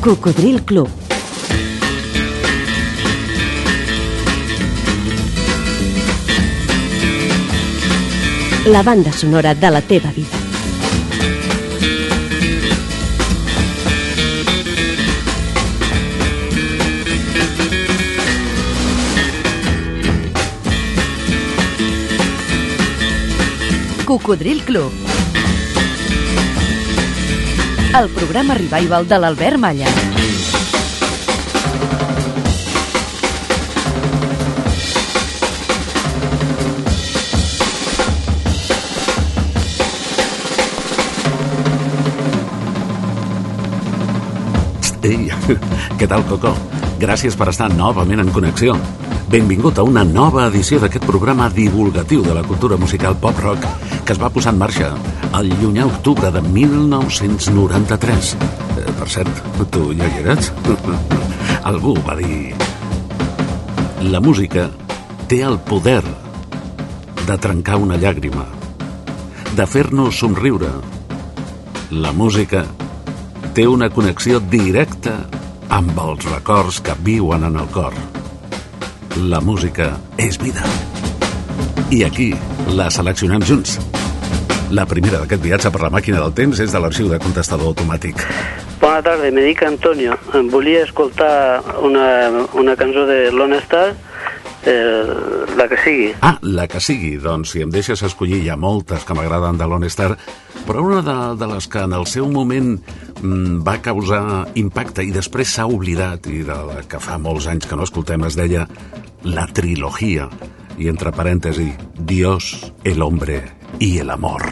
Cocodril Club. La banda sonora de la teva vida. Cocodril Club. El programa revival de l'Albert Malla. Ei, què tal, Coco? Gràcies per estar novament en connexió. Benvingut a una nova edició d'aquest programa divulgatiu de la cultura musical pop-rock que es va posar en marxa el llunyà octubre de 1993. Eh, per cert, tu ja hi eres? Algú va dir... La música té el poder de trencar una llàgrima, de fer-nos somriure. La música té una connexió directa amb els records que viuen en el cor. La música és vida. I aquí la seleccionem junts. La primera d'aquest viatge per la màquina del temps és de l'arxiu de contestador automàtic. Bona tarda, me dic Antonio. Em volia escoltar una, una cançó de Lone Star, eh, la que sigui. Ah, la que sigui. Doncs si em deixes escollir, hi ha moltes que m'agraden de Lone Star, però una de, de les que en el seu moment mm, va causar impacte i després s'ha oblidat, i de la que fa molts anys que no escoltem, es deia La Trilogia, i entre parèntesi, Dios, el hombre y el amor.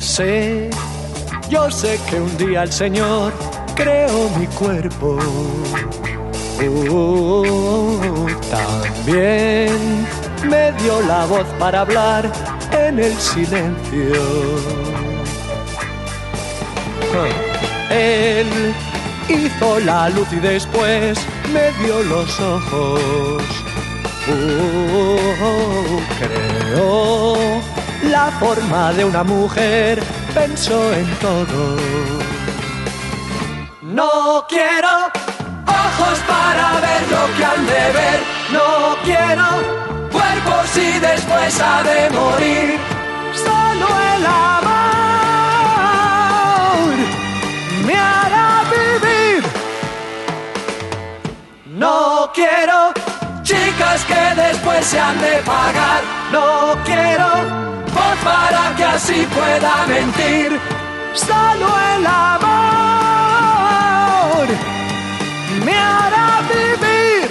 Sé, yo sé que un día el Señor creó mi cuerpo. También me dio la voz para hablar en el silencio. Ah, Él hizo la luz y después me dio los ojos. Uh, creó la forma de una mujer, pensó en todo. No quiero ojos para ver lo que han de ver. No quiero cuerpos y después ha de morir. Solo el amor me hará vivir. No quiero chicas que después se han de pagar. No quiero voz para que así pueda mentir. Solo el amor hará vivir.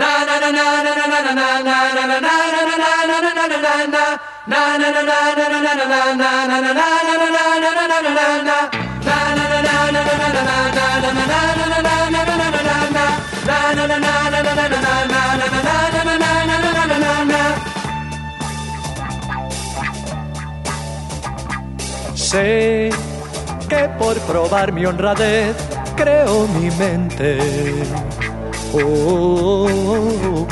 Na na na na na na na na na na na na na que por probar mi honradez creo mi mente. Oh,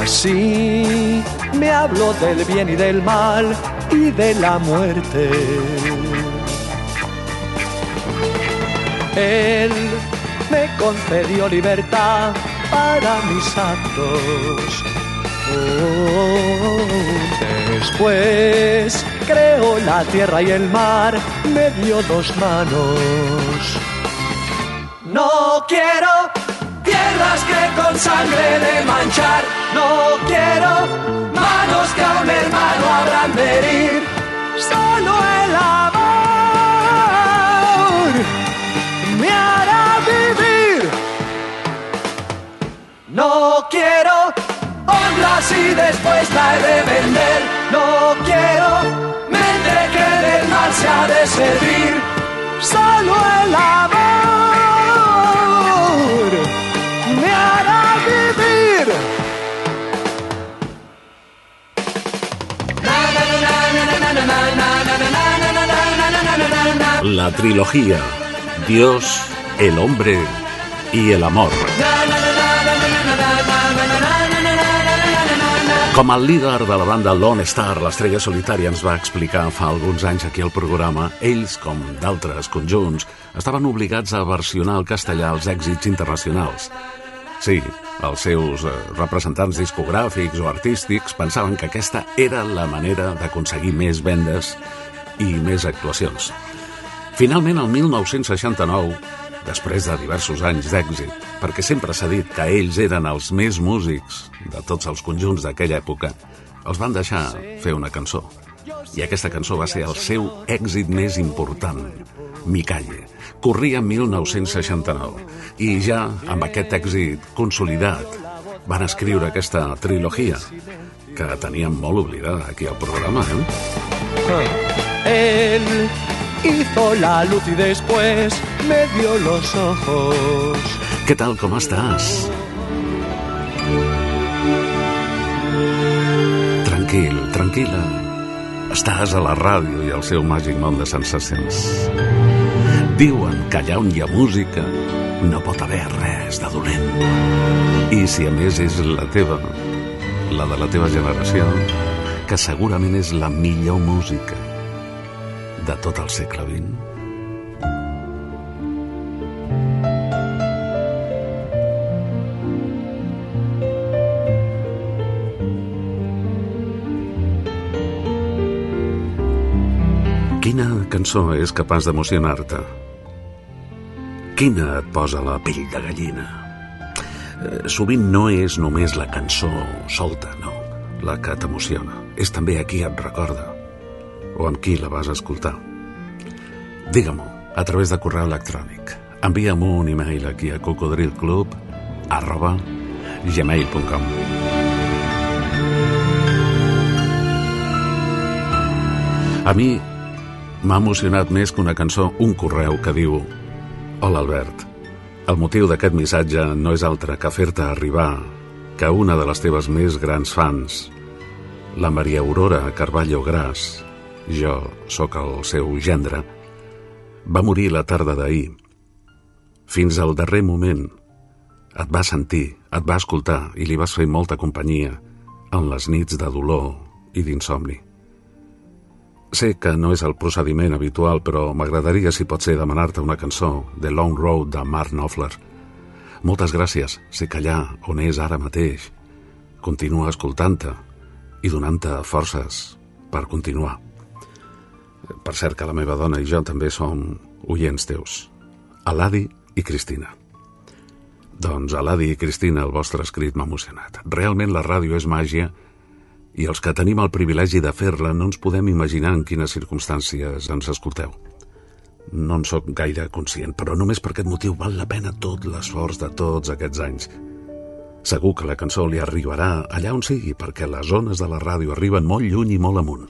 así me hablo del bien y del mal y de la muerte. Él me concedió libertad para mis actos. Después creó la tierra y el mar, me dio dos manos. No quiero tierras que con sangre de manchar, no quiero manos que a un hermano habrán de herir. Solo el amor me hará vivir. No quiero y después la he de vender. No quiero mente que del mal se ha de servir, solo el amor me hará vivir. La trilogía, Dios, el hombre y el amor. Com el líder de la banda Lone Star, l'estrella solitària, ens va explicar fa alguns anys aquí al programa, ells, com d'altres conjunts, estaven obligats a versionar al castellà els èxits internacionals. Sí, els seus eh, representants discogràfics o artístics pensaven que aquesta era la manera d'aconseguir més vendes i més actuacions. Finalment, el 1969, després de diversos anys d'èxit, perquè sempre s'ha dit que ells eren els més músics de tots els conjunts d'aquella època, els van deixar fer una cançó. I aquesta cançó va ser el seu èxit més important, Mi calle. Corria 1969 i ja amb aquest èxit consolidat van escriure aquesta trilogia que teníem molt oblidada aquí al programa, eh? Él hizo la luz y después me dio los ojos. Què tal, com estàs? Tranquil, tranquil·la. Estàs a la ràdio i al seu màgic món de sensacions. Diuen que allà on hi ha música no pot haver res de dolent. I si a més és la teva, la de la teva generació, que segurament és la millor música de tot el segle XX. Quina cançó és capaç d'emocionar-te? Quina et posa la pell de gallina? Eh, sovint no és només la cançó solta, no, la que t'emociona. És també a qui et recorda o amb qui la vas escoltar. Digue-m'ho a través de correu electrònic. Envia'm un e-mail aquí a cocodrilclub arroba gmail.com A mi m'ha emocionat més que una cançó un correu que diu Hola Albert, el motiu d'aquest missatge no és altre que fer-te arribar que una de les teves més grans fans, la Maria Aurora Carballo Gras, jo sóc el seu gendre, va morir la tarda d'ahir. Fins al darrer moment et va sentir, et va escoltar i li vas fer molta companyia en les nits de dolor i d'insomni. Sé que no és el procediment habitual, però m'agradaria, si pot ser, demanar-te una cançó, The Long Road, de Mark Knopfler. Moltes gràcies. Sé que allà on és ara mateix continua escoltant-te i donant-te forces per continuar. Per cert que la meva dona i jo també som oients teus. Aladi i Cristina. Doncs Aladi i Cristina, el vostre escrit m'ha emocionat. Realment la ràdio és màgia i els que tenim el privilegi de fer-la no ens podem imaginar en quines circumstàncies ens escolteu. No en sóc gaire conscient, però només per aquest motiu val la pena tot l'esforç de tots aquests anys. Segur que la cançó li arribarà allà on sigui, perquè les zones de la ràdio arriben molt lluny i molt amunt.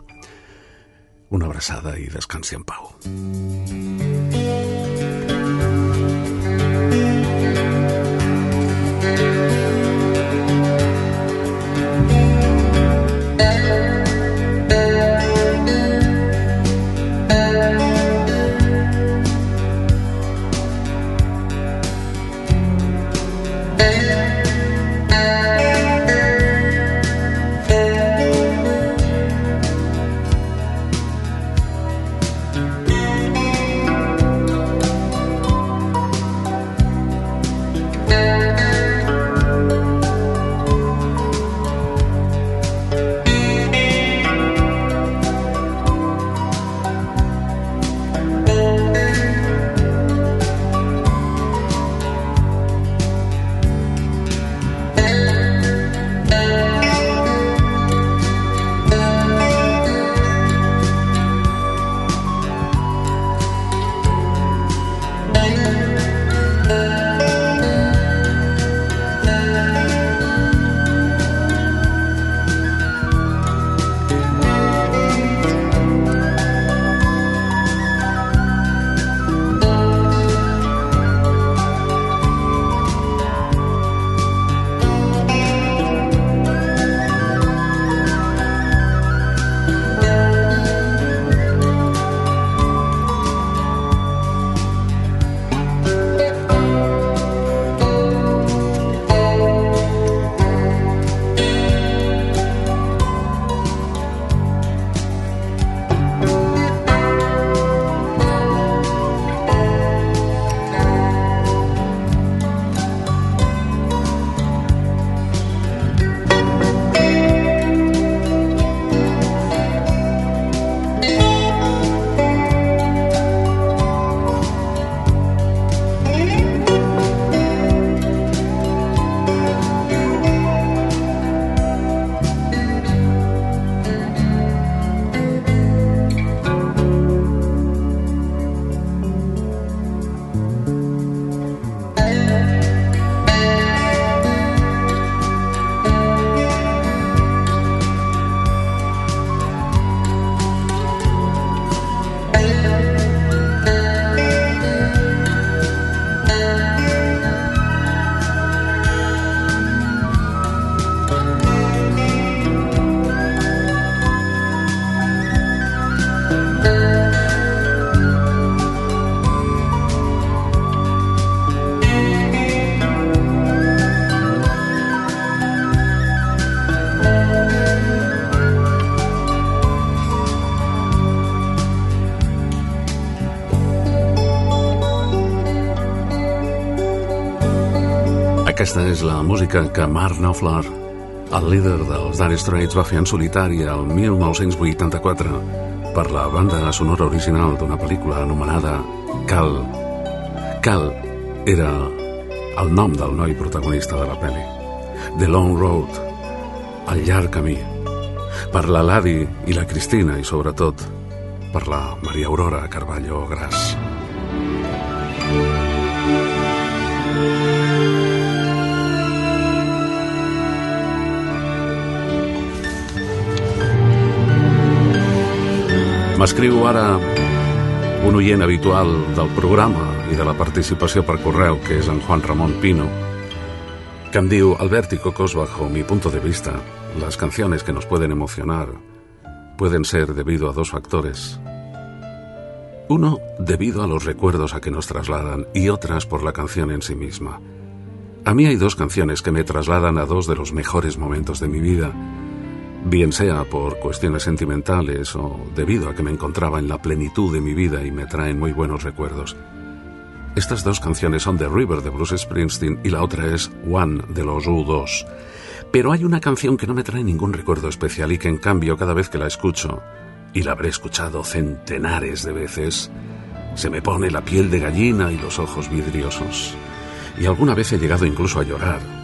Una abraçada i descansi en pau. És la música que Mark Knopfler, el líder dels Dire Straits, va fer en solitari el 1984 per la banda sonora original d'una pel·lícula anomenada Cal. Cal era el nom del noi protagonista de la pel·li. The Long Road, el llarg camí. Per la Ladi i la Cristina i, sobretot, per la Maria Aurora Carballo Gras. M'escriu ara un oient habitual del programa i de la participació per correu, que és en Juan Ramón Pino, que em diu, Albert y Cocos, bajo mi punto de vista, las canciones que nos pueden emocionar pueden ser debido a dos factores. Uno, debido a los recuerdos a que nos trasladan y otras por la canción en sí misma. A mí hay dos canciones que me trasladan a dos de los mejores momentos de mi vida bien sea por cuestiones sentimentales o debido a que me encontraba en la plenitud de mi vida y me traen muy buenos recuerdos. Estas dos canciones son The River de Bruce Springsteen y la otra es One de los U2. Pero hay una canción que no me trae ningún recuerdo especial y que en cambio cada vez que la escucho, y la habré escuchado centenares de veces, se me pone la piel de gallina y los ojos vidriosos. Y alguna vez he llegado incluso a llorar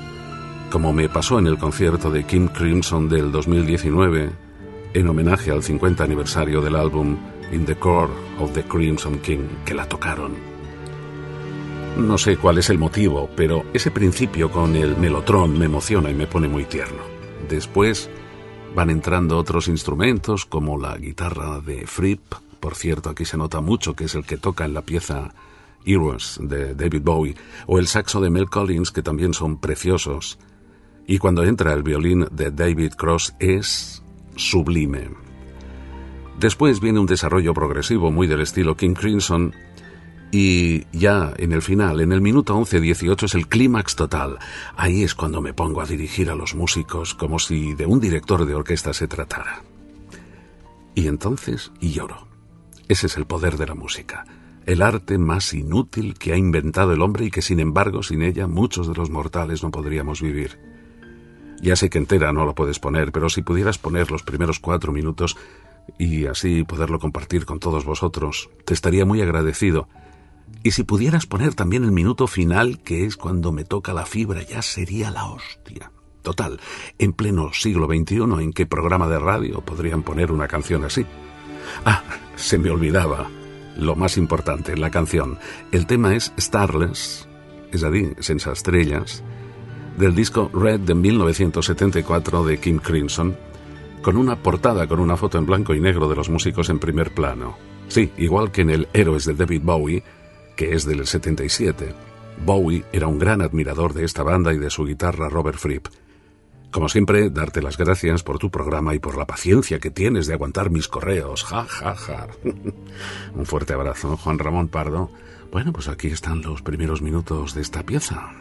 como me pasó en el concierto de Kim Crimson del 2019, en homenaje al 50 aniversario del álbum In the Core of the Crimson King, que la tocaron. No sé cuál es el motivo, pero ese principio con el melotron me emociona y me pone muy tierno. Después van entrando otros instrumentos como la guitarra de Fripp, por cierto aquí se nota mucho que es el que toca en la pieza Heroes de David Bowie, o el saxo de Mel Collins que también son preciosos y cuando entra el violín de David Cross es sublime. Después viene un desarrollo progresivo muy del estilo King Crimson y ya en el final, en el minuto 11-18 es el clímax total. Ahí es cuando me pongo a dirigir a los músicos como si de un director de orquesta se tratara. Y entonces lloro. Ese es el poder de la música, el arte más inútil que ha inventado el hombre y que sin embargo sin ella muchos de los mortales no podríamos vivir. Ya sé que entera no lo puedes poner, pero si pudieras poner los primeros cuatro minutos y así poderlo compartir con todos vosotros, te estaría muy agradecido. Y si pudieras poner también el minuto final, que es cuando me toca la fibra, ya sería la hostia. Total, en pleno siglo XXI, ¿en qué programa de radio podrían poner una canción así? Ah, se me olvidaba. Lo más importante, la canción. El tema es Starless, es decir, sense estrellas, del disco Red de 1974 de Kim Crimson, con una portada con una foto en blanco y negro de los músicos en primer plano. Sí, igual que en el Héroes de David Bowie, que es del 77. Bowie era un gran admirador de esta banda y de su guitarra Robert Fripp. Como siempre, darte las gracias por tu programa y por la paciencia que tienes de aguantar mis correos. Ja, ja, ja. un fuerte abrazo, Juan Ramón Pardo. Bueno, pues aquí están los primeros minutos de esta pieza.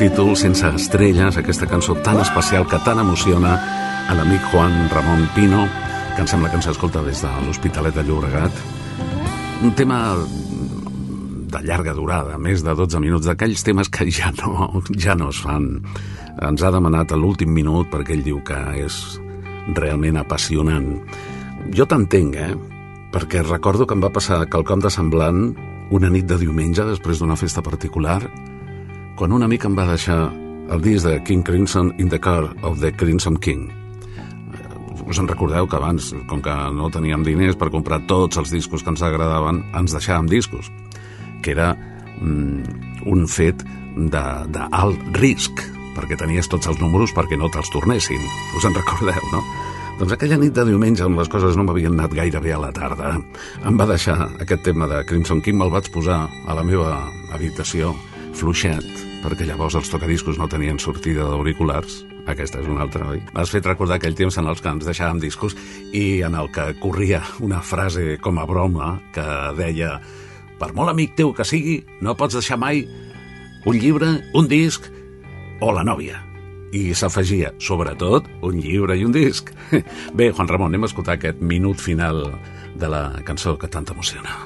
Títol, sense estrelles, aquesta cançó tan especial que tan emociona a l'amic Juan Ramon Pino, que em sembla que ens escolta des de l'Hospitalet de Llobregat. Un tema de llarga durada, més de 12 minuts, d'aquells temes que ja no, ja no es fan. Ens ha demanat a l'últim minut perquè ell diu que és realment apassionant. Jo t'entenc, eh? Perquè recordo que em va passar quelcom de semblant una nit de diumenge després d'una festa particular quan un amic em va deixar el disc de King Crimson in the Car of the Crimson King. Us en recordeu que abans, com que no teníem diners per comprar tots els discos que ens agradaven, ens deixàvem discos, que era mm, un fet d'alt risc, perquè tenies tots els números perquè no te'ls tornessin. Us en recordeu, no? Doncs aquella nit de diumenge, on les coses no m'havien anat gaire bé a la tarda, em va deixar aquest tema de Crimson King, me'l vaig posar a la meva habitació, fluixet, perquè llavors els tocadiscos no tenien sortida d'auriculars. Aquesta és una altra, oi? M'has fet recordar aquell temps en els que ens deixàvem discos i en el que corria una frase com a broma que deia per molt amic teu que sigui, no pots deixar mai un llibre, un disc o la nòvia. I s'afegia, sobretot, un llibre i un disc. Bé, Juan Ramon, anem a escoltar aquest minut final de la cançó que tant emociona.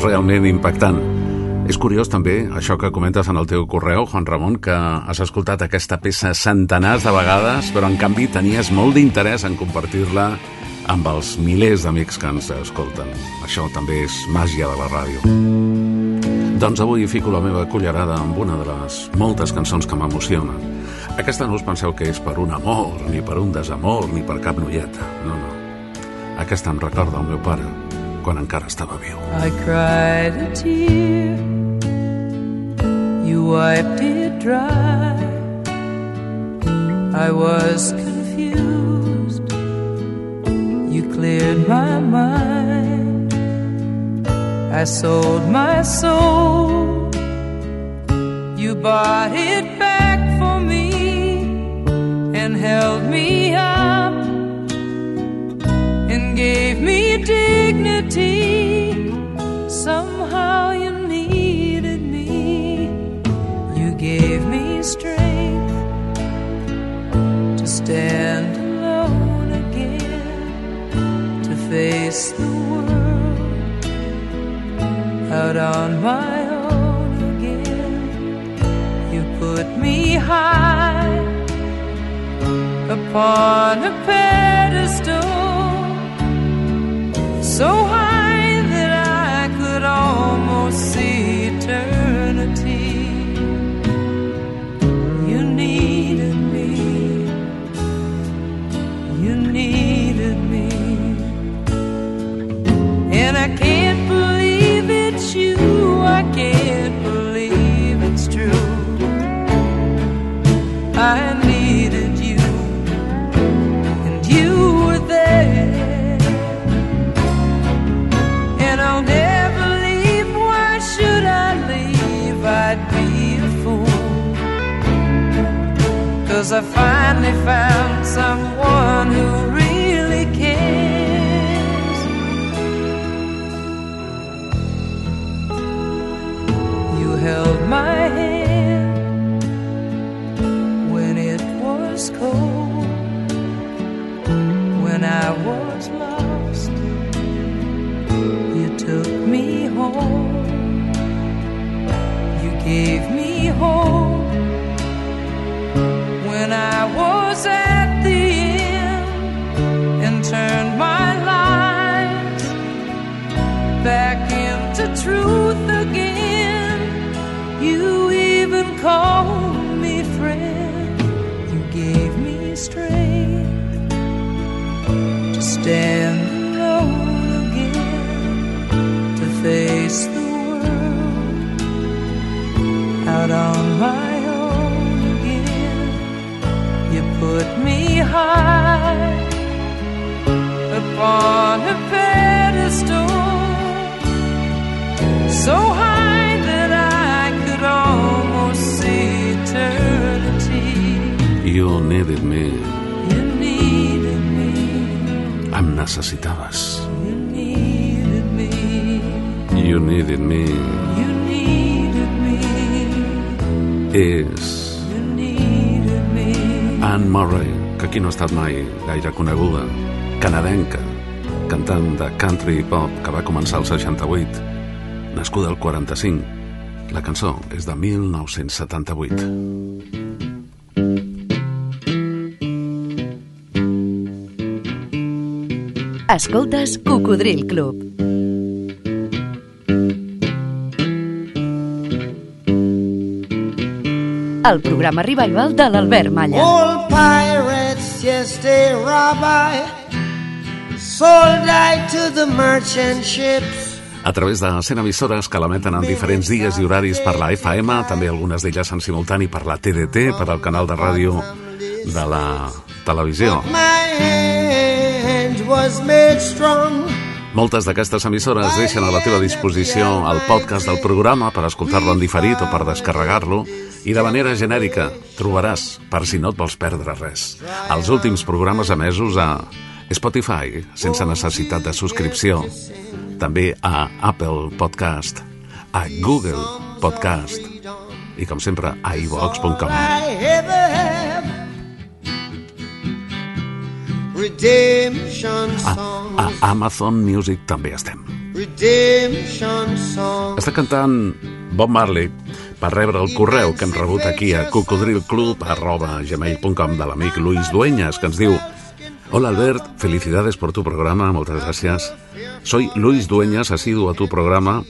És realment impactant. És curiós també això que comentes en el teu correu, Juan Ramon, que has escoltat aquesta peça centenars de vegades, però en canvi tenies molt d'interès en compartir-la amb els milers d'amics que ens escolten. Això també és màgia de la ràdio. Doncs avui fico la meva cullerada amb una de les moltes cançons que m'emocionen. Aquesta no us penseu que és per un amor, ni per un desamor, ni per cap noieta. No, no. Aquesta em recorda el meu pare, quan encara estava viu. I cried a tear. You wiped it dry. I was confused. You cleared my mind. I sold my soul. You bought it back for me And held me up And gave me strength to stand alone again, to face the world out on my own again. You put me high upon a pedestal so high that I could almost see eternity. I finally found someone who really cares. You held my hand when it was cold, when I was needed me. You needed me, Em necessitaves. you needed me, You needed me. you needed me, És you needed me. Anne Murray, que aquí no ha estat mai gaire coneguda, canadenca, cantant de country pop que va començar al 68, nascuda al 45. La cançó és de 1978. Escoltes Cocodril Club. El programa revival de l'Albert Malla. Old pirates, yes, they rob I. Sold I to the merchant ships. A través de 100 emissores que l'emeten en diferents dies i horaris per la FM, també algunes d'elles en simultani per la TDT, per al canal de ràdio de la televisió. Moltes d'aquestes emissores deixen a la teva disposició el podcast del programa per escoltar-lo en diferit o per descarregar-lo i de manera genèrica trobaràs, per si no et vols perdre res, els últims programes emesos a Spotify, sense necessitat de subscripció, també a Apple Podcast, a Google Podcast i, com sempre, a iVox.com. A, a Amazon Music també estem. Està cantant Bob Marley per rebre el correu que hem rebut aquí a cocodrilclub.gmail.com de l'amic Luis Dueñas, que ens diu Hola Albert, felicidades por tu programa, muchas gracias. Soy Luis Dueñas, asiduo a tu programa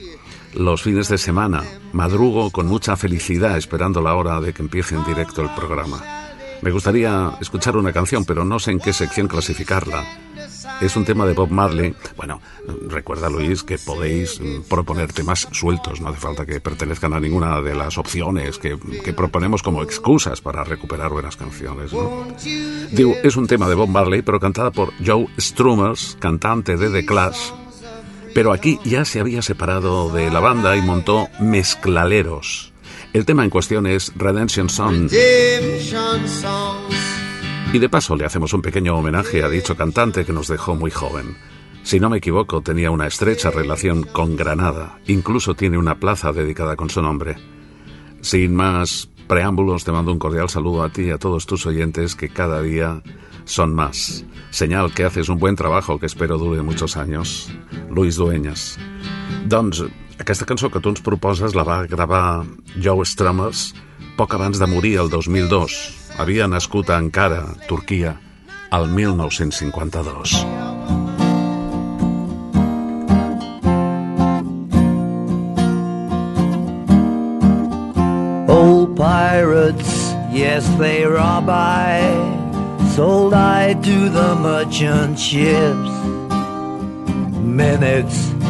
los fines de semana. Madrugo con mucha felicidad esperando la hora de que empiece en directo el programa. Me gustaría escuchar una canción, pero no sé en qué sección clasificarla. Es un tema de Bob Marley. Bueno, recuerda Luis que podéis mm, proponer temas sueltos, no hace falta que pertenezcan a ninguna de las opciones que, proponemos como excusas para recuperar buenas canciones. Digo, es un tema de Bob Marley, pero cantada por Joe Strumers, cantante de The Clash. Pero aquí ya se había separado de la banda y montó Mezclaleros. El tema en cuestión es Redemption Song. Redemption songs. Y de paso le hacemos un pequeño homenaje a dicho cantante que nos dejó muy joven. Si no me equivoco, tenía una estrecha relación con Granada. Incluso tiene una plaza dedicada con su nombre. Sin más preámbulos, te mando un cordial saludo a ti y a todos tus oyentes que cada día son más. Señal que haces un buen trabajo que espero dure muchos años. Luis Dueñas. Doncs aquesta cançó que tu ens proposes la va gravar Joe Strummers poc abans de morir el 2002. Havia nascut a Ankara, Turquia, al 1952. Old pirates, yes, they rob I. Sold I to the merchant ships. Minutes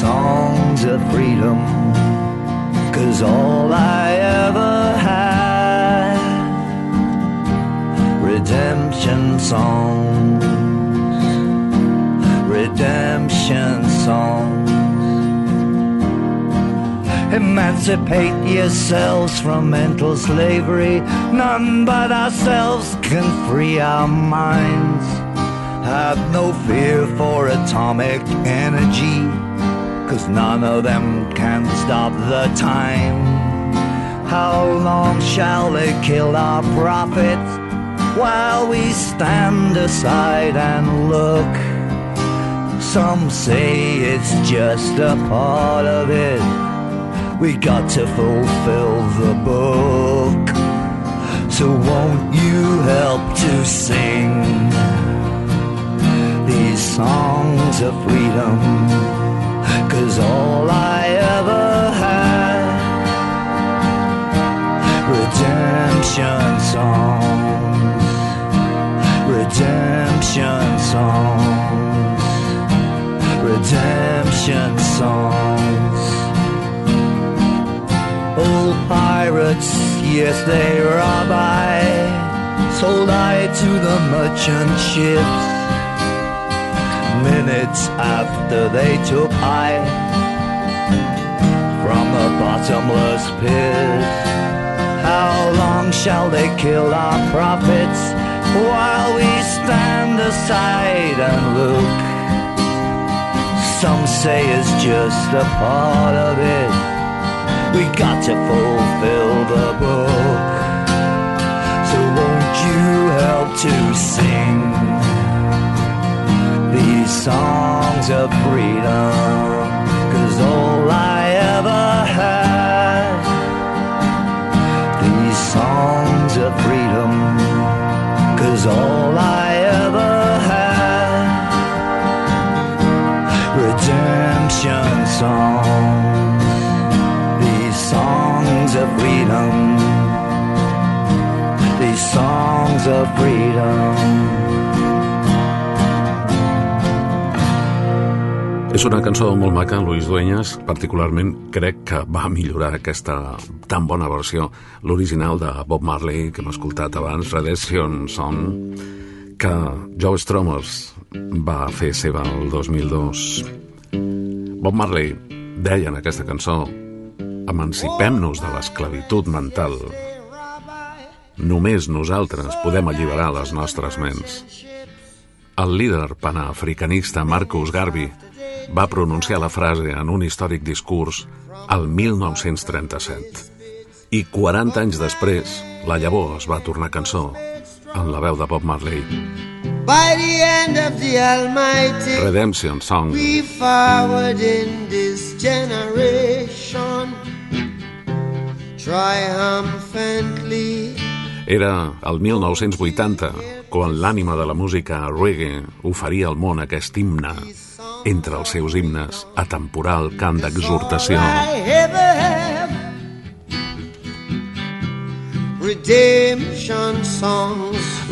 songs of freedom? Cause all I ever had, redemption songs, redemption songs. Emancipate yourselves from mental slavery. None but ourselves can free our minds. Have no fear for atomic energy. Cause none of them can stop the time. How long shall they kill our prophets while we stand aside and look? Some say it's just a part of it. We got to fulfill the book. So won't you help to sing these songs of freedom? Cause all I ever had redemption songs, redemption songs, redemption songs. Old pirates, yes, they rob I, sold I to the merchant ships. Minutes after they took I from the bottomless pit. How long shall they kill our prophets while we stand aside and look? Some say it's just a part of it. We got to fulfill the book. So won't you help to sing these songs of freedom? Cause all I ever had, these songs of freedom. Cause all I ever had, redemption songs these songs of freedom, these songs of freedom. És una cançó molt maca, Luis Dueñas. Particularment crec que va millorar aquesta tan bona versió, l'original de Bob Marley, que hem escoltat abans, Redemption Song, que Joe Stromers va fer seva el 2002. Bob Marley deia en aquesta cançó emancipem-nos de l'esclavitud mental. Només nosaltres podem alliberar les nostres ments. El líder panafricanista Marcus Garvey va pronunciar la frase en un històric discurs al 1937. I 40 anys després, la llavor es va tornar cançó en la veu de Bob Marley. By the end of the Almighty, Redemption Song. we forward in this generation triumphantly. Era el 1980, quan l'ànima de la música reggae oferia al món aquest himne entre els seus himnes atemporal cant d'exhortació.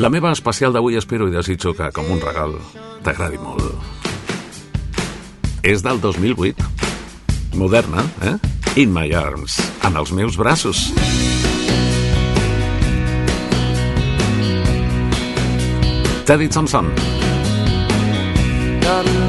La meva especial d'avui espero i desitjo que, com un regal, t'agradi molt. És del 2008. Moderna, eh? In my arms, en els meus braços. Teddy Thompson. Not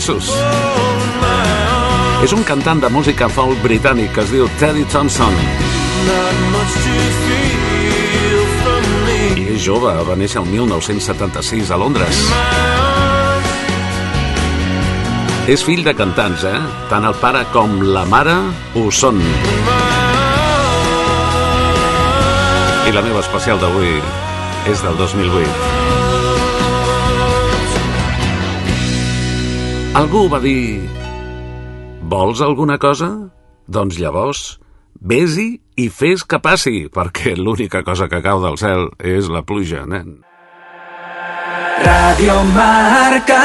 braços. És un cantant de música folk britànic que es diu Teddy Thompson. I és jove, va néixer el 1976 a Londres. És fill de cantants, eh? Tant el pare com la mare ho són. I la meva especial d'avui és del 2008. Algú va dir... Vols alguna cosa? Doncs llavors, vés-hi i fes que passi, perquè l'única cosa que cau del cel és la pluja, nen. Radio Marca.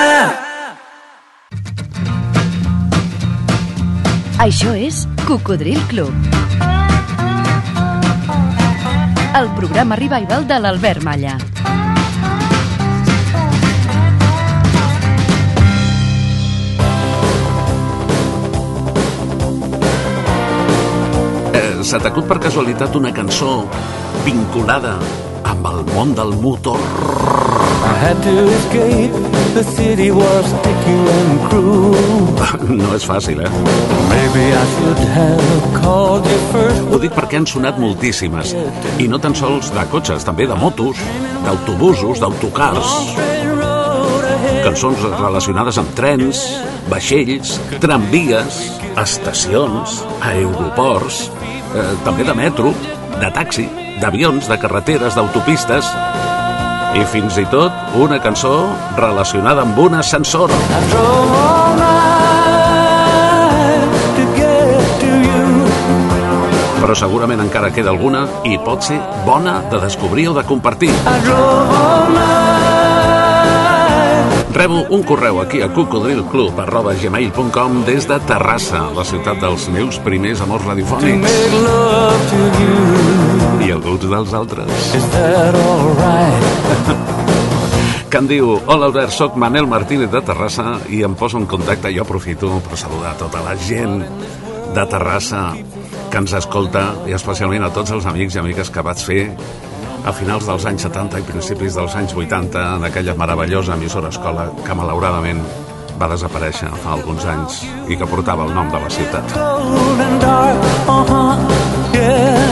Això és Cocodril Club. El programa revival de l'Albert Malla. Se t'acut per casualitat una cançó vinculada amb el món del motor? I had to escape. The city was sticky and cruel. No és fàcil, eh? Maybe I should have called you first. Ho dic perquè han sonat moltíssimes. I no tan sols de cotxes, també de motos, d'autobusos, d'autocars. Cançons relacionades amb trens, vaixells, tramvies, estacions, aeroports, eh, també de metro, de taxi, d'avions, de carreteres, d'autopistes i fins i tot una cançó relacionada amb un ascensor. Però segurament encara queda alguna i pot ser bona de descobrir o de compartir. I drove all night. Rebo un correu aquí a cocodrilclub.gmail.com des de Terrassa, la ciutat dels meus primers amors radiofònics. I alguns dels altres. Alright? Que em diu, hola Albert, soc Manel Martínez de Terrassa i em poso en contacte, jo aprofito per saludar tota la gent de Terrassa que ens escolta i especialment a tots els amics i amigues que vaig fer a finals dels anys 70 i principis dels anys 80 en aquella meravellosa emissora escola que malauradament va desaparèixer fa alguns anys i que portava el nom de la ciutat.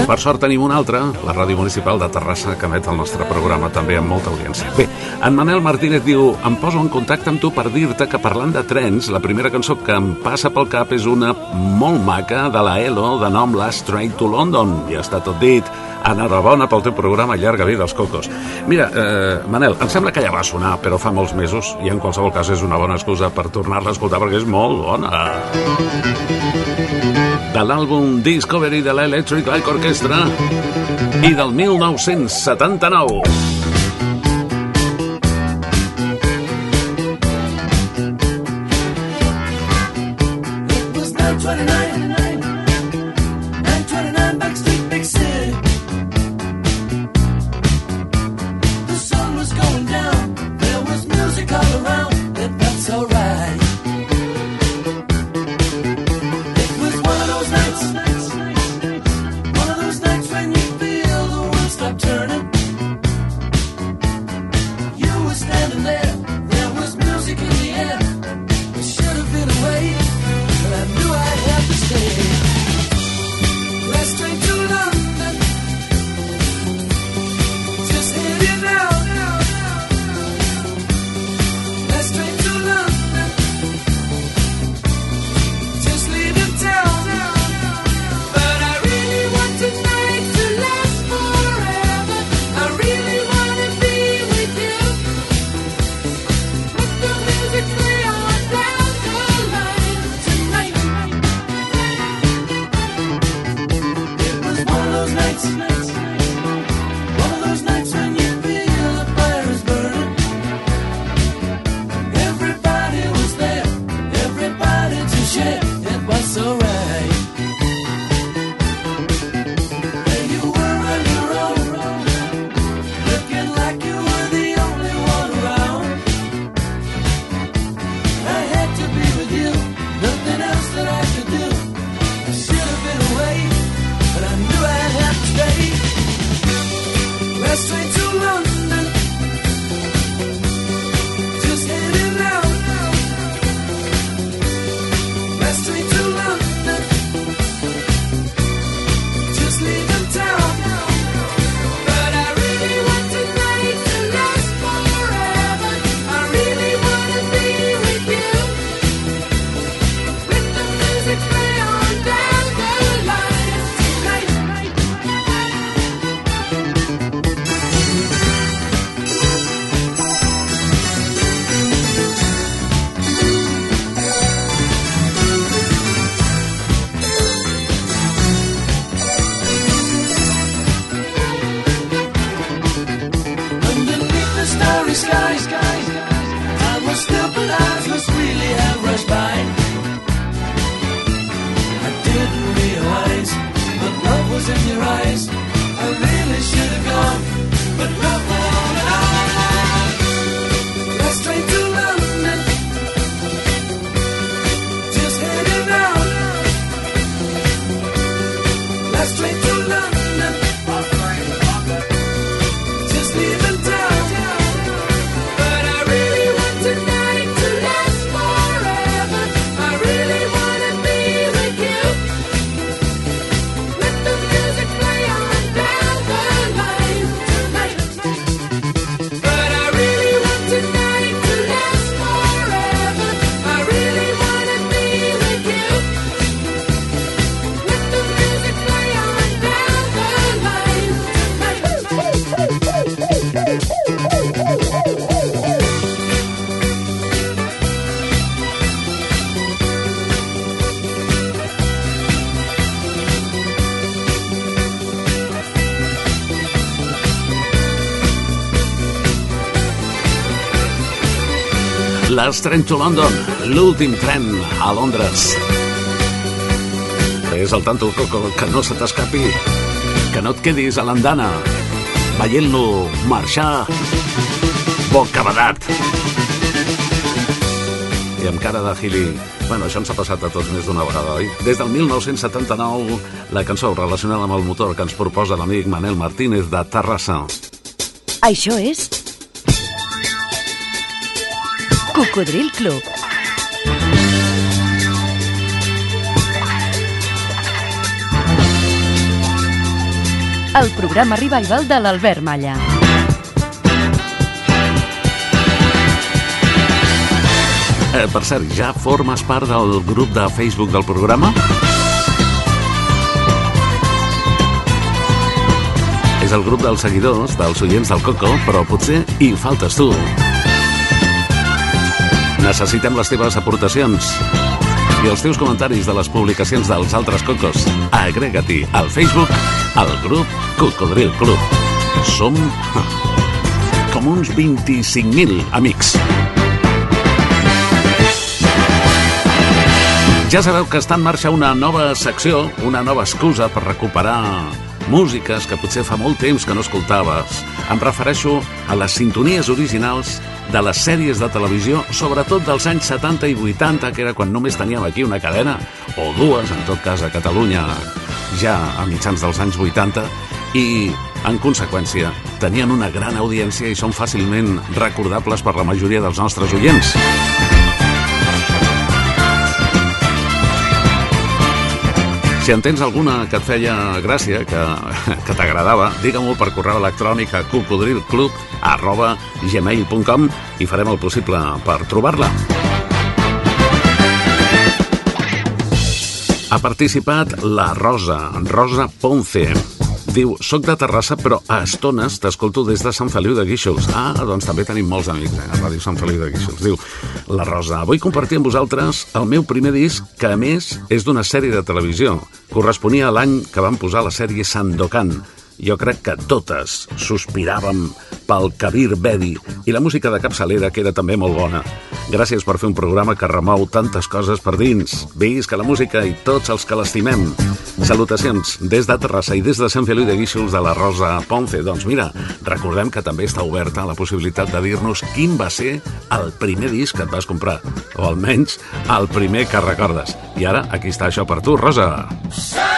Per sort tenim una altra, la Ràdio Municipal de Terrassa, que emet el nostre programa també amb molta audiència. Bé, en Manel Martínez diu em poso en contacte amb tu per dir-te que parlant de trens, la primera cançó que em passa pel cap és una molt maca de la ELO de nom Last Train to London. Ja està tot dit. Enhorabona pel teu programa Llarga Vida als Cocos. Mira, eh, Manel, em sembla que ja va sonar, però fa molts mesos, i en qualsevol cas és una bona excusa per tornar-la a escoltar perquè és molt bona. De l'àlbum Discovery de l'Electric Light Orchestra i del 1979. Last Train to London, l'últim tren a Londres. És el tanto, Coco, que no se t'escapi, que no et quedis a l'andana, veient-lo marxar bocabadat. I amb cara de Gili... Bueno, això ens ha passat a tots més d'una vegada, oi? Des del 1979, la cançó relacionada amb el motor que ens proposa l'amic Manel Martínez de Terrassa. Això és... Cocodril Club. El programa revival de l'Albert Malla. Eh, per cert, ja formes part del grup de Facebook del programa? És el grup dels seguidors, dels oients del Coco, però potser hi faltes tu. Necessitem les teves aportacions i els teus comentaris de les publicacions dels altres Cocos. Agrega-t'hi al Facebook al grup Cocodril Club. Som com uns 25.000 amics. Ja sabeu que està en marxa una nova secció, una nova excusa per recuperar músiques que potser fa molt temps que no escoltaves. Em refereixo a les sintonies originals de les sèries de televisió, sobretot dels anys 70 i 80, que era quan només teníem aquí una cadena, o dues, en tot cas a Catalunya, ja a mitjans dels anys 80, i, en conseqüència, tenien una gran audiència i són fàcilment recordables per la majoria dels nostres oients. Si en tens alguna que et feia gràcia, que, que t'agradava, digue-m'ho per correu electrònic a cocodrilclub arroba gmail.com i farem el possible per trobar-la. Ha participat la Rosa, Rosa Ponce. Diu, soc de Terrassa, però a estones t'escolto des de Sant Feliu de Guíxols. Ah, doncs també tenim molts amics eh, a Ràdio Sant Feliu de Guíxols. Diu, la Rosa, vull compartir amb vosaltres el meu primer disc, que a més és d'una sèrie de televisió. Corresponia a l'any que van posar la sèrie Sandokan. Jo crec que totes sospiràvem pel Kabir Bedi i la música de capçalera, que era també molt bona. Gràcies per fer un programa que remou tantes coses per dins. Visca la música i tots els que l'estimem. Salutacions des de Terrassa i des de Sant Feliu de Guíxols de la Rosa Ponce. Doncs mira, recordem que també està oberta la possibilitat de dir-nos quin va ser el primer disc que et vas comprar, o almenys el primer que recordes. I ara, aquí està això per tu, Rosa. Más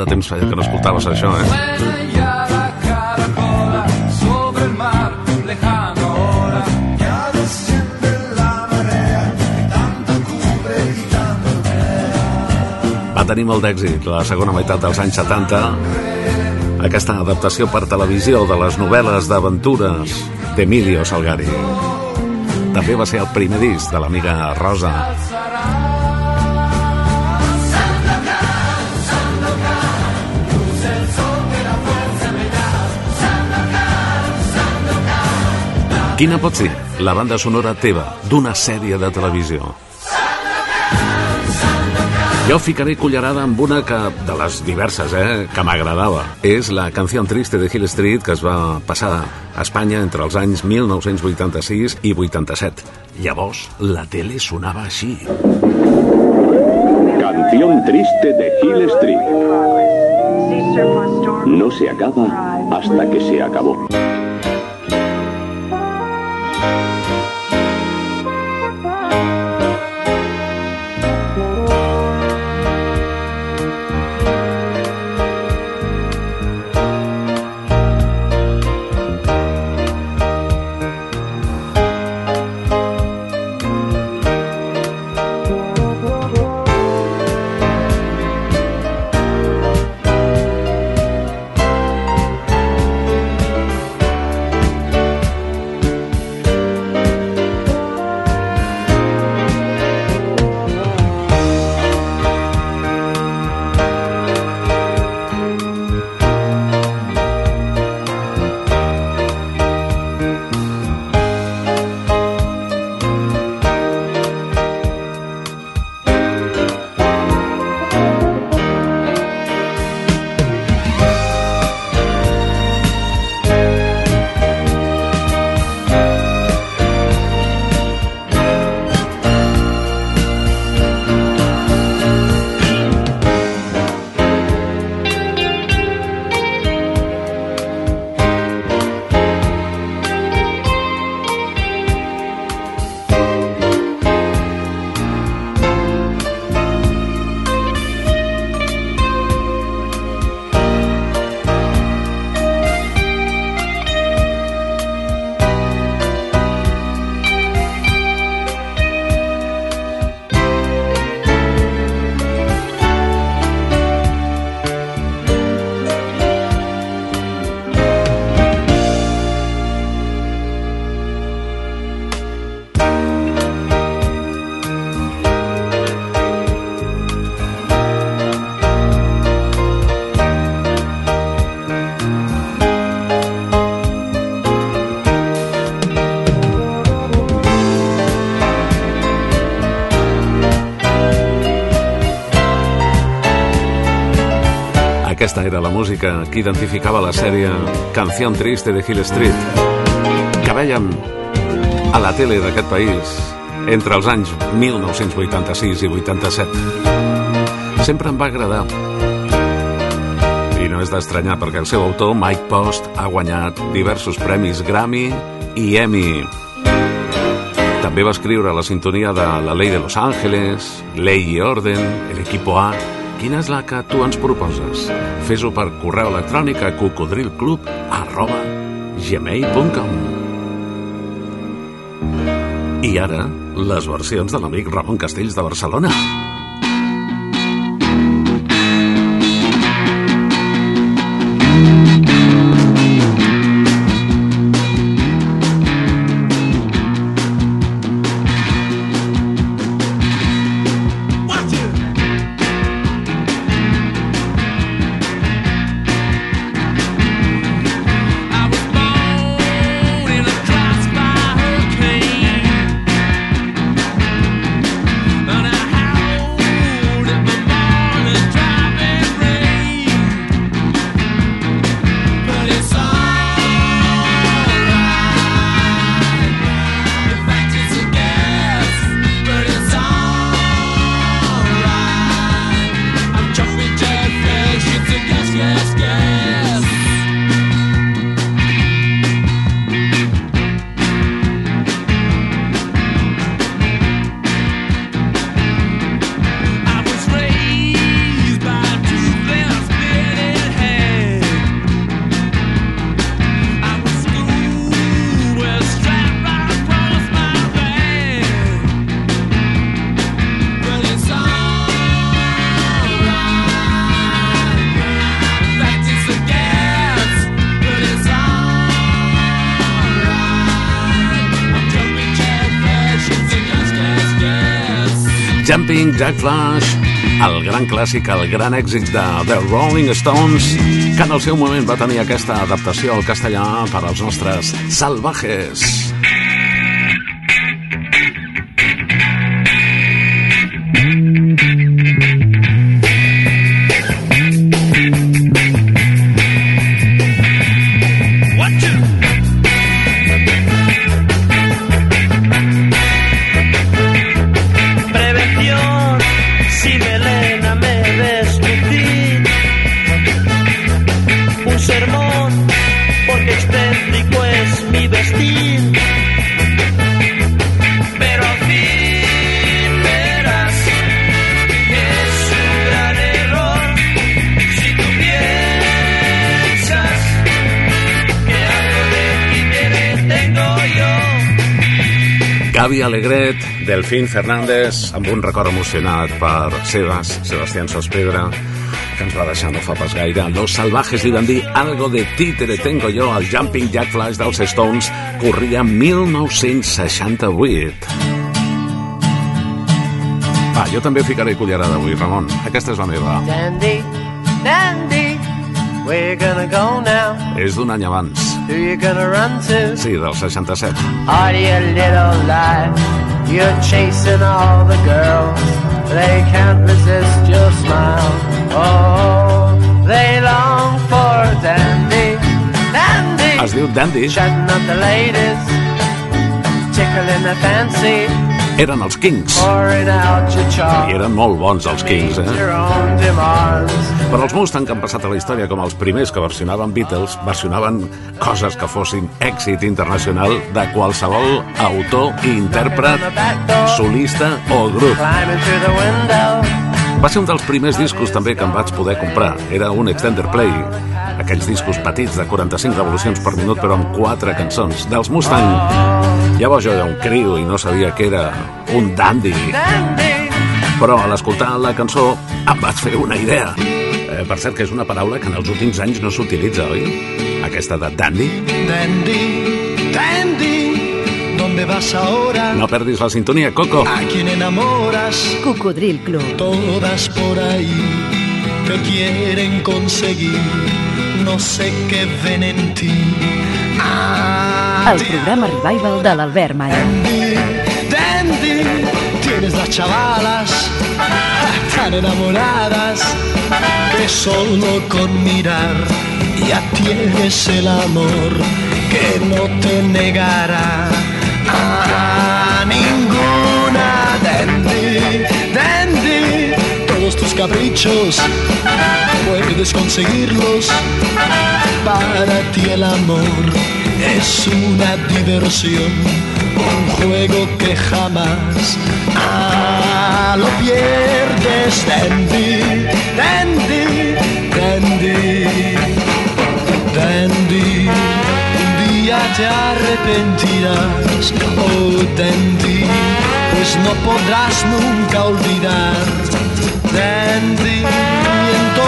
de temps feia que no escoltaves això, eh? La caracola sobre el mar lejano ahora. Ya desciende la marea y tanto cubre y tanto Va tenir molt d'èxit la segona meitat dels anys 70 aquesta adaptació per televisió de les novel·les d'aventures d'Emilio Salgari. També va ser el primer disc de l'amiga Rosa. Quina pot ser la banda sonora teva d'una sèrie de televisió? Jo ficaré cullerada amb una que, de les diverses, eh, que m'agradava. És la canció triste de Hill Street que es va passar a Espanya entre els anys 1986 i 87. Llavors, la tele sonava així. Canción triste de Hill Street. No se acaba hasta que se acabó. Música que identificava la sèrie Canción Triste de Hill Street, que vèiem a la tele d'aquest país entre els anys 1986 i 87. Sempre em va agradar. I no és d'estranyar perquè el seu autor, Mike Post, ha guanyat diversos premis Grammy i Emmy. També va escriure la sintonia de La Ley de Los Ángeles, Ley i Orden, El Equipo A, Quina és la que tu ens proposes? Fes-ho per correu electrònic a cocodrilclub arroba gmail.com I ara, les versions de l'amic Ramon Castells de Barcelona. Jack Flash, el gran clàssic, el gran èxit de The Rolling Stones, que en el seu moment va tenir aquesta adaptació al castellà per als nostres salvajes. Delfín Fernández, amb un record emocionat per Sebas, Sebastián Sospedra, que ens va deixar no fa pas gaire. Los Salvajes li van dir Algo de títere tengo yo al Jumping Jack Flash dels Stones, corria 1968. Va, jo també ficaré cullerada avui, Ramon. Aquesta és la meva. Dandy, Dandy, where you gonna go now? És d'un any abans. Who you gonna run to? Sí, del 67. Are you a little lie? You're chasing all the girls. They can't resist your smile. Oh, they long for Dandy, Dandy. Es diu Dandy. Chatting up the ladies, tickling the fancy, Eren els Kings. I eren molt bons, els Kings, eh? Però els Mustang que han passat a la història com els primers que versionaven Beatles, versionaven coses que fossin èxit internacional de qualsevol autor, intèrpret, solista o grup. Va ser un dels primers discos també que em vaig poder comprar. Era un extender play, aquells discos petits de 45 revolucions per minut però amb quatre cançons, dels Mustang. Llavors jo era un criu i no sabia que era un dandy. Però a l'escoltar la cançó em vaig fer una idea. Eh, per cert, que és una paraula que en els últims anys no s'utilitza, oi? Aquesta de dandy. Dandy, Dandy, ¿dónde vas ahora? No perdis la sintonia, Coco. ¿A quién enamoras? Cocodril Club. Todas por ahí te quieren conseguir, no sé qué ven en ti. Ah, El programa Revival de l'Albert Malla. Dandy, tienes las chavalas tan enamoradas que solo con mirar ya tienes el amor que no te negará a ninguna. Dandy, Dandy, todos tus caprichos puedes conseguirlos. Para ti el amor es una diversión, un juego que jamás ah, lo pierdes. Dandy, Dandy, Dandy, Dandy. Un día te arrepentirás, oh Dandy, pues no podrás nunca olvidar. Dandy,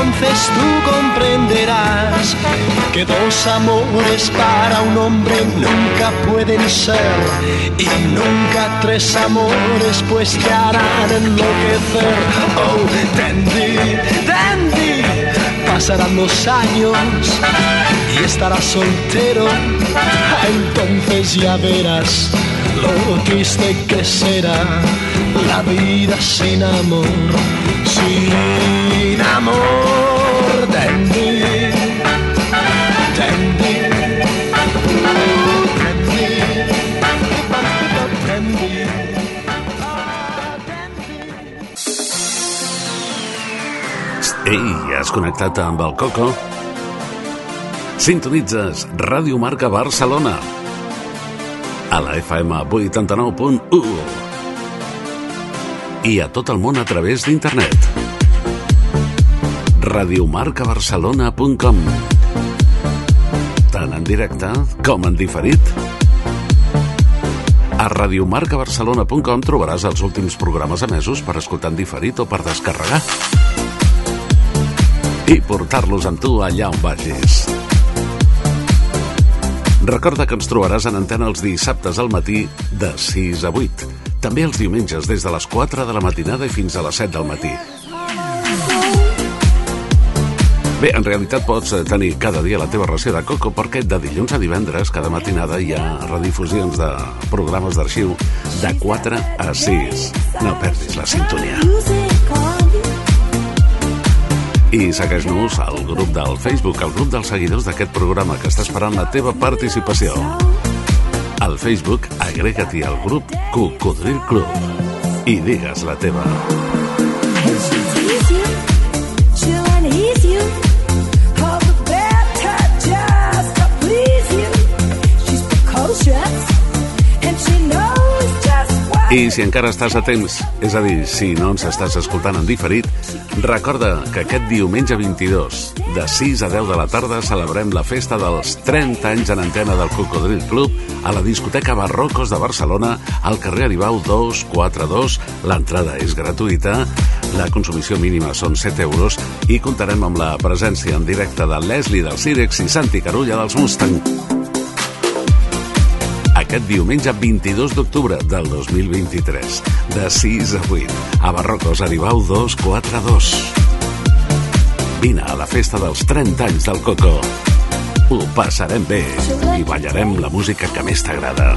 entonces tú comprenderás que dos amores para un hombre nunca pueden ser y nunca tres amores pues te harán enloquecer. Oh, Dandy, Dandy, pasarán los años y estarás soltero. Ah, Entonces ya verás lo triste que será la vida sin amor, sin amor. Dandy, Dandy, Ei, has connectat amb el Coco? Sintonitzes Ràdio Marca Barcelona a la FM 89.1 i a tot el món a través d'internet. radiomarcabarcelona.com Tant en directe com en diferit. A radiomarcabarcelona.com trobaràs els últims programes emesos per escoltar en diferit o per descarregar i portar-los amb tu allà on vagis. Recorda que ens trobaràs en antena els dissabtes al matí de 6 a 8. També els diumenges des de les 4 de la matinada i fins a les 7 del matí. Bé, en realitat pots eh, tenir cada dia la teva ració de coco perquè de dilluns a divendres, cada matinada, hi ha redifusions de programes d'arxiu de 4 a 6. No perdis la sintonia. I segueix-nos al grup del Facebook, el grup dels seguidors d'aquest programa que està esperant la teva participació. Al Facebook, agrega-t'hi al grup Cocodril Club i digues la teva. I si encara estàs a temps, és a dir, si no ens estàs escoltant en diferit, recorda que aquest diumenge 22, de 6 a 10 de la tarda, celebrem la festa dels 30 anys en antena del Cocodril Club a la discoteca Barrocos de Barcelona, al carrer Aribau 242. L'entrada és gratuïta, la consumició mínima són 7 euros i comptarem amb la presència en directe de Leslie del Cirex i Santi Carulla dels Mustang aquest diumenge 22 d'octubre del 2023, de 6 a 8, a Barrocos Aribau 242. Vine a la festa dels 30 anys del Coco. Ho passarem bé i ballarem la música que més t'agrada.